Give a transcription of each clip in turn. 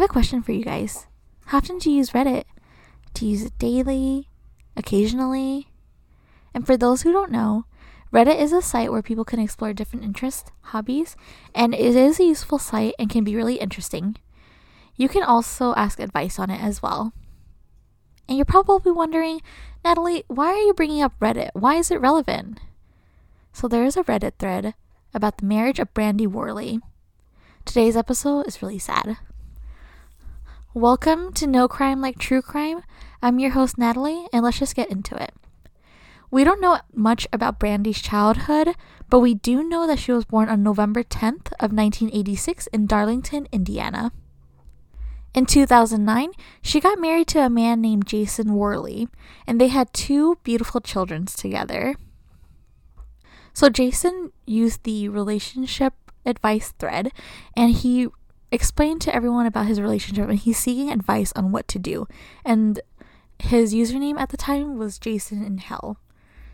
have a question for you guys. How often do you use Reddit? Do you use it daily? Occasionally? And for those who don't know, Reddit is a site where people can explore different interests, hobbies, and it is a useful site and can be really interesting. You can also ask advice on it as well. And you're probably wondering, Natalie, why are you bringing up Reddit? Why is it relevant? So there is a Reddit thread about the marriage of Brandi Worley. Today's episode is really sad. Welcome to No Crime Like True Crime. I'm your host, Natalie, and let's just get into it. We don't know much about Brandi's childhood, but we do know that she was born on November 10th of 1986 in Darlington, Indiana. In 2009, she got married to a man named Jason Worley, and they had two beautiful children together. So Jason used the relationship advice thread and he explained to everyone about his relationship and he's seeking advice on what to do. And his username at the time was Jason in Hell.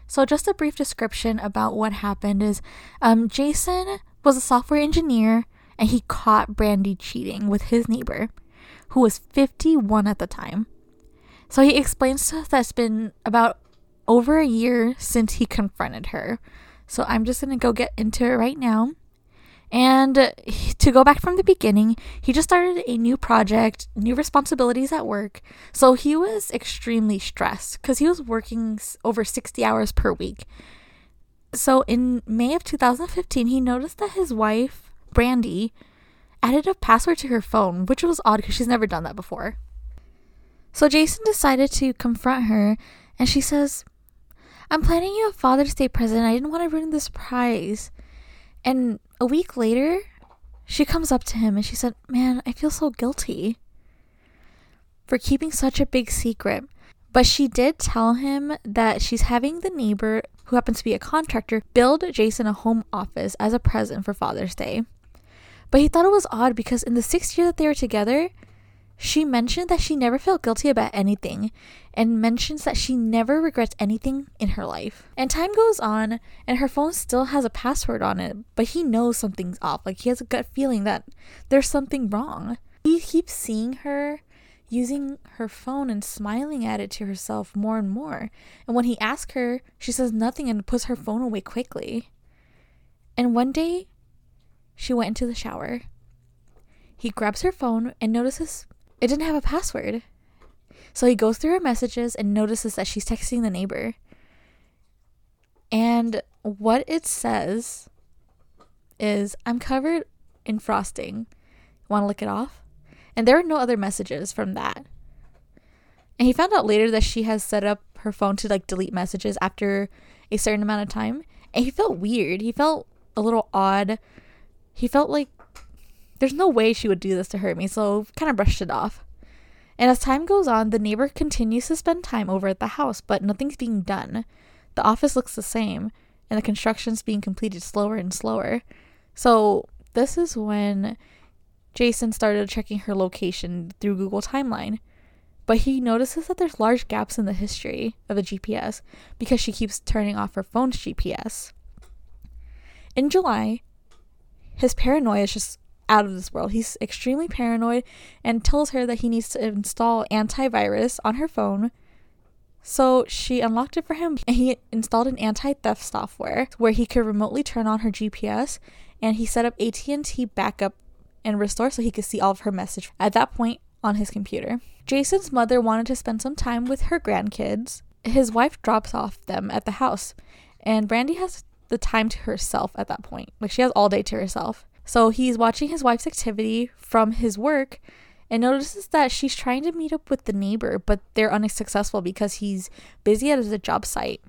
So, just a brief description about what happened is um, Jason was a software engineer and he caught Brandi cheating with his neighbor, who was 51 at the time. So, he explains to us that it's been about over a year since he confronted her. So, I'm just going to go get into it right now. And to go back from the beginning, he just started a new project, new responsibilities at work. So he was extremely stressed because he was working over 60 hours per week. So in May of 2015, he noticed that his wife, Brandi, added a password to her phone, which was odd because she's never done that before. So Jason decided to confront her, and she says, I'm planning you a Father's Day present. I didn't want to ruin the surprise. And a week later, she comes up to him and she said, Man, I feel so guilty for keeping such a big secret. But she did tell him that she's having the neighbor, who happens to be a contractor, build Jason a home office as a present for Father's Day. But he thought it was odd because in the six years that they were together, she mentioned that she never felt guilty about anything and mentions that she never regrets anything in her life. And time goes on and her phone still has a password on it, but he knows something's off. Like he has a gut feeling that there's something wrong. He keeps seeing her using her phone and smiling at it to herself more and more. And when he asks her, she says nothing and puts her phone away quickly. And one day, she went into the shower. He grabs her phone and notices it didn't have a password. So he goes through her messages and notices that she's texting the neighbor. And what it says is, I'm covered in frosting. Want to lick it off? And there are no other messages from that. And he found out later that she has set up her phone to like delete messages after a certain amount of time. And he felt weird. He felt a little odd. He felt like there's no way she would do this to hurt me, so kind of brushed it off. And as time goes on, the neighbor continues to spend time over at the house, but nothing's being done. The office looks the same, and the construction's being completed slower and slower. So, this is when Jason started checking her location through Google Timeline. But he notices that there's large gaps in the history of the GPS because she keeps turning off her phone's GPS. In July, his paranoia is just out of this world. He's extremely paranoid and tells her that he needs to install antivirus on her phone. So she unlocked it for him and he installed an anti-theft software where he could remotely turn on her GPS and he set up AT&T backup and restore so he could see all of her message at that point on his computer. Jason's mother wanted to spend some time with her grandkids. His wife drops off them at the house and Brandi has the time to herself at that point. Like she has all day to herself. So he's watching his wife's activity from his work and notices that she's trying to meet up with the neighbor, but they're unsuccessful because he's busy at his job site.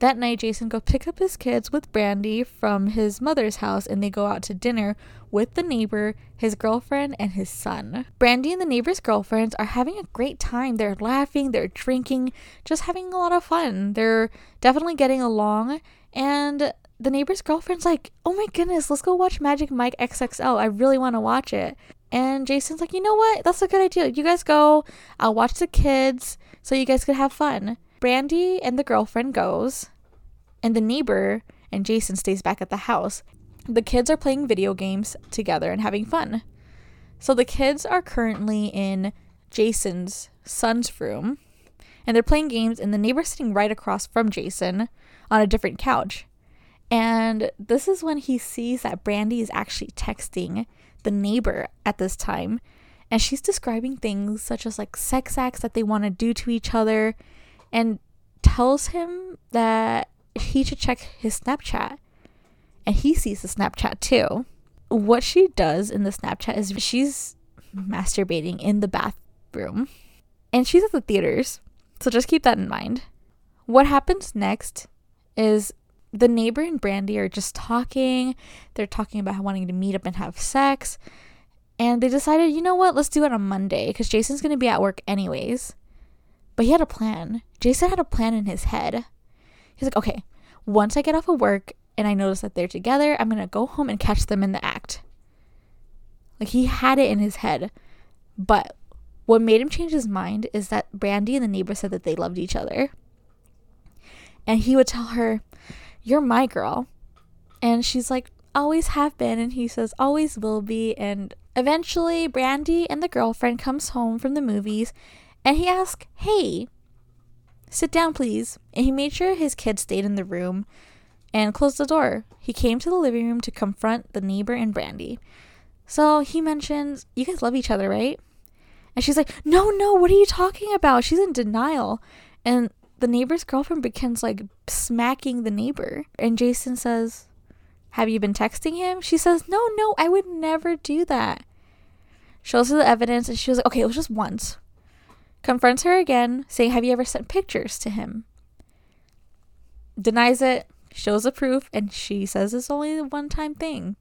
That night, Jason goes pick up his kids with Brandi from his mother's house and they go out to dinner with the neighbor, his girlfriend, and his son. Brandi and the neighbor's girlfriends are having a great time. They're laughing, they're drinking, just having a lot of fun. They're definitely getting along, and the neighbor's girlfriend's like, oh my goodness, let's go watch Magic Mike XXL. I really want to watch it. And Jason's like, you know what? That's a good idea. You guys go. I'll watch the kids so you guys could have fun. Brandi and the girlfriend goes, and the neighbor and Jason stays back at the house. The kids are playing video games together and having fun. So the kids are currently in Jason's son's room and they're playing games, and the neighbor's sitting right across from Jason on a different couch. And this is when he sees that Brandi is actually texting the neighbor at this time. And she's describing things such as like sex acts that they want to do to each other and tells him that he should check his Snapchat. And he sees the Snapchat too. What she does in the Snapchat is she's masturbating in the bathroom. And she's at the theaters. So just keep that in mind. What happens next is the neighbor and Brandi are just talking. They're talking about wanting to meet up and have sex. And they decided, you know what, let's do it on Monday because Jason's going to be at work anyways. But he had a plan. Jason had a plan in his head. He's like, okay, once I get off of work and I notice that they're together, I'm going to go home and catch them in the act. Like he had it in his head. But what made him change his mind is that Brandi and the neighbor said that they loved each other. And he would tell her, You're my girl. And she's like, Always have been. And he says, Always will be. And eventually, Brandi and the girlfriend comes home from the movies and he asks, Hey, sit down, please. And he made sure his kids stayed in the room and closed the door. He came to the living room to confront the neighbor and Brandi. So he mentions, You guys love each other, right? And she's like, No, no, what are you talking about? She's in denial. And the neighbor's girlfriend begins like smacking the neighbor. And Jason says, Have you been texting him? She says, No, no, I would never do that. Shows her the evidence and she was like, Okay, it was just once. Confronts her again, saying, Have you ever sent pictures to him? Denies it, shows the proof, and she says it's only a one time thing.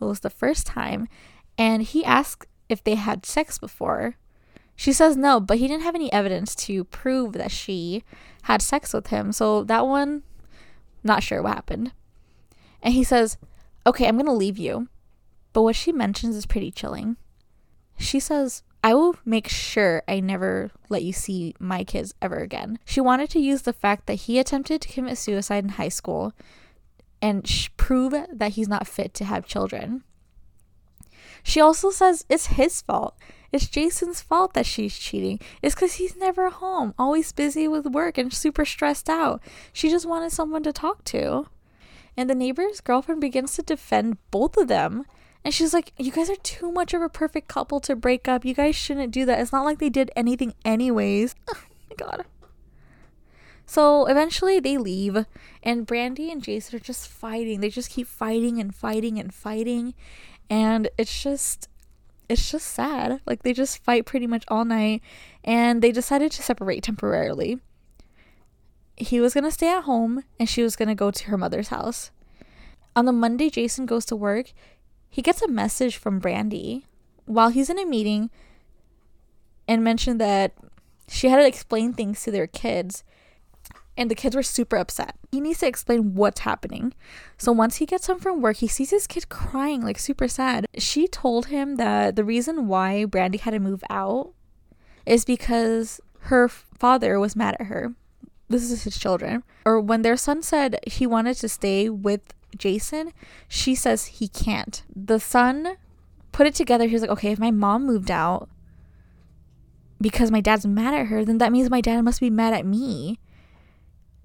It was the first time. And he asks if they had sex before. She says no, but he didn't have any evidence to prove that she had sex with him. So that one, not sure what happened. And he says, Okay, I'm going to leave you. But what she mentions is pretty chilling. She says, I will make sure I never let you see my kids ever again. She wanted to use the fact that he attempted to commit suicide in high school and sh- prove that he's not fit to have children. She also says it's his fault. It's Jason's fault that she's cheating. It's because he's never home, always busy with work and super stressed out. She just wanted someone to talk to. And the neighbor's girlfriend begins to defend both of them. And she's like, You guys are too much of a perfect couple to break up. You guys shouldn't do that. It's not like they did anything, anyways. Oh my god. So eventually they leave, and Brandi and Jason are just fighting. They just keep fighting and fighting and fighting and it's just it's just sad. Like they just fight pretty much all night and they decided to separate temporarily. He was going to stay at home and she was going to go to her mother's house. On the Monday Jason goes to work, he gets a message from Brandi while he's in a meeting and mentioned that she had to explain things to their kids and the kids were super upset. He needs to explain what's happening. So once he gets home from work, he sees his kid crying, like super sad. She told him that the reason why Brandi had to move out is because her father was mad at her. This is his children. Or when their son said he wanted to stay with Jason, she says he can't. The son put it together. He was like, okay, if my mom moved out because my dad's mad at her, then that means my dad must be mad at me.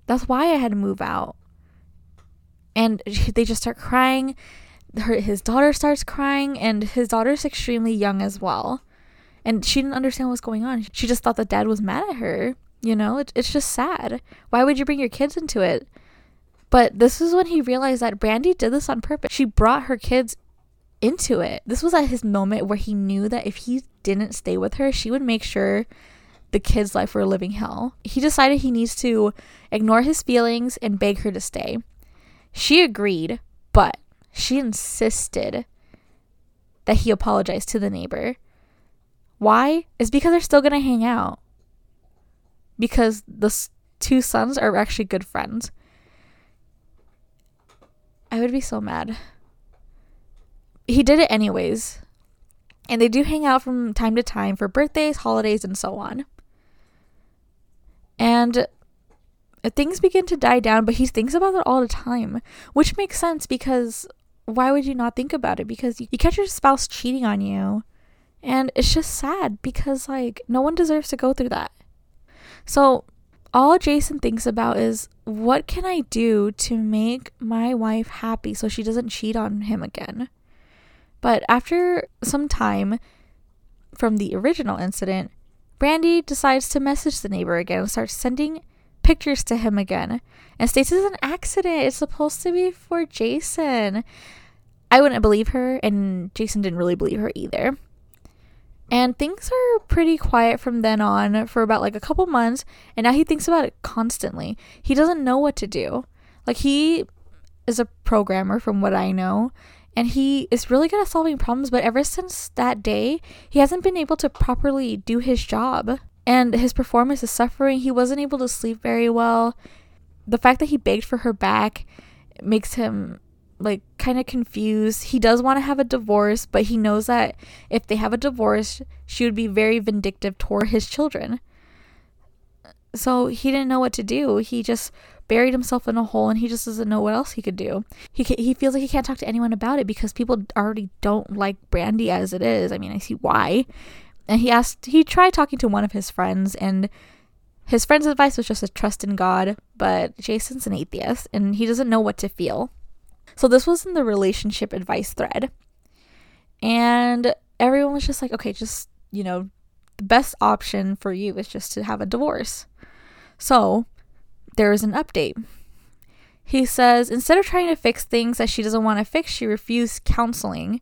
That's why I had to move out. And they just start crying. Her, his daughter starts crying, and his daughter's extremely young as well. And she didn't understand what's going on. She just thought that dad was mad at her. You know, it, it's just sad. Why would you bring your kids into it? But this is when he realized that Brandi did this on purpose. She brought her kids into it. This was at his moment where he knew that if he didn't stay with her, she would make sure the kid's life were a living hell. He decided he needs to ignore his feelings and beg her to stay. She agreed, but she insisted that he apologize to the neighbor. Why? Is because they're still going to hang out. Because the two sons are actually good friends. I would be so mad. He did it anyways. And they do hang out from time to time for birthdays, holidays, and so on. And things begin to die down, but he thinks about it all the time, which makes sense because why would you not think about it? Because you, you catch your spouse cheating on you, and it's just sad because, like, no one deserves to go through that. So, all Jason thinks about is what can I do to make my wife happy so she doesn't cheat on him again? But after some time from the original incident, Brandi decides to message the neighbor again and starts sending pictures to him again and states it's an accident. It's supposed to be for Jason. I wouldn't believe her, and Jason didn't really believe her either. And things are pretty quiet from then on for about like a couple months, and now he thinks about it constantly. He doesn't know what to do. Like, he is a programmer, from what I know, and he is really good at solving problems, but ever since that day, he hasn't been able to properly do his job. And his performance is suffering. He wasn't able to sleep very well. The fact that he begged for her back makes him like kind of confused. He does want to have a divorce, but he knows that if they have a divorce, she would be very vindictive toward his children. So he didn't know what to do. He just buried himself in a hole and he just doesn't know what else he could do. He he feels like he can't talk to anyone about it because people already don't like Brandi as it is. I mean, I see why. And he asked he tried talking to one of his friends and his friend's advice was just to trust in God, but Jason's an atheist and he doesn't know what to feel. So this was in the relationship advice thread. And everyone was just like, okay, just, you know, the best option for you is just to have a divorce. So there is an update. He says instead of trying to fix things that she doesn't want to fix, she refused counseling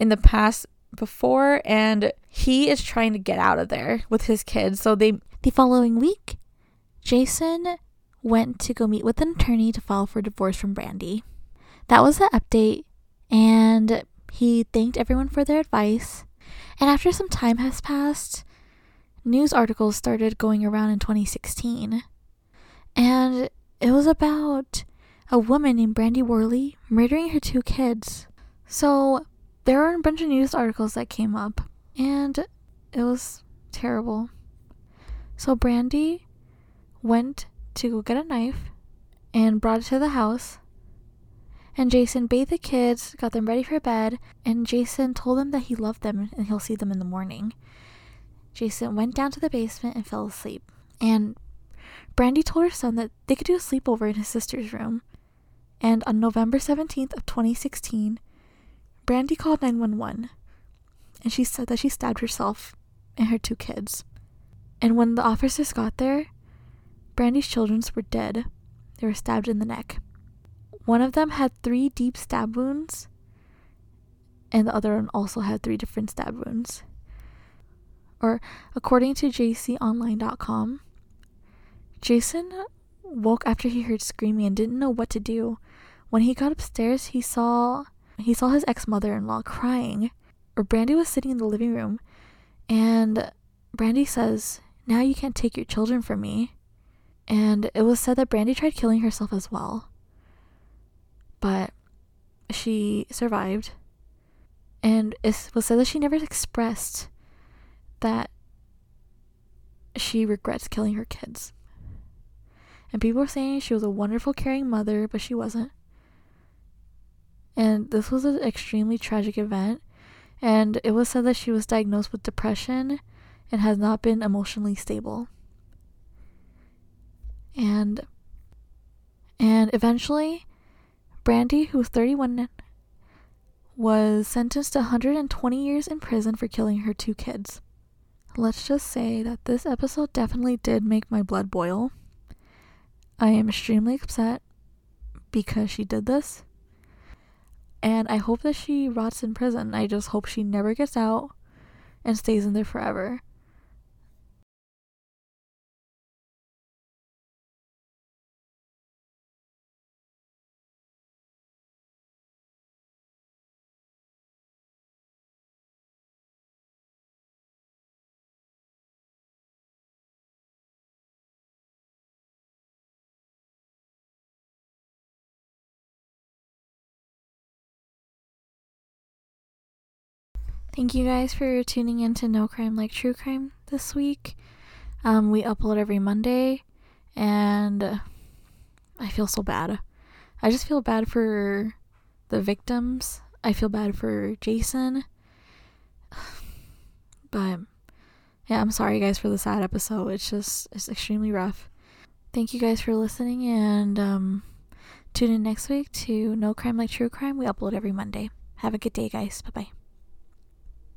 in the past before and he is trying to get out of there with his kids. So they the following week, Jason went to go meet with an attorney to file for divorce from Brandi that was the update, and he thanked everyone for their advice. And after some time has passed, news articles started going around in 2016. And it was about a woman named Brandi Worley murdering her two kids. So there were a bunch of news articles that came up, and it was terrible. So Brandi went to go get a knife and brought it to the house and Jason bathed the kids, got them ready for bed, and Jason told them that he loved them and he'll see them in the morning. Jason went down to the basement and fell asleep. And Brandi told her son that they could do a sleepover in his sister's room. And on November 17th of 2016, Brandi called 911 and she said that she stabbed herself and her two kids. And when the officers got there, Brandi's children were dead. They were stabbed in the neck. One of them had three deep stab wounds, and the other one also had three different stab wounds. Or, according to jconline.com, Jason woke after he heard screaming and didn't know what to do. When he got upstairs, he saw he saw his ex-mother-in-law crying. Or Brandi was sitting in the living room, and Brandi says, "Now you can't take your children from me." And it was said that Brandi tried killing herself as well but she survived. And it was said that she never expressed that she regrets killing her kids. And people were saying she was a wonderful, caring mother, but she wasn't. And this was an extremely tragic event. And it was said that she was diagnosed with depression and has not been emotionally stable. And and eventually Brandi, who was 31, was sentenced to 120 years in prison for killing her two kids. Let's just say that this episode definitely did make my blood boil. I am extremely upset because she did this. And I hope that she rots in prison. I just hope she never gets out and stays in there forever. Thank you guys for tuning in to No Crime Like True Crime this week. Um, we upload every Monday, and I feel so bad. I just feel bad for the victims. I feel bad for Jason. But yeah, I'm sorry guys for the sad episode. It's just it's extremely rough. Thank you guys for listening and um tune in next week to No Crime Like True Crime. We upload every Monday. Have a good day guys. Bye-bye.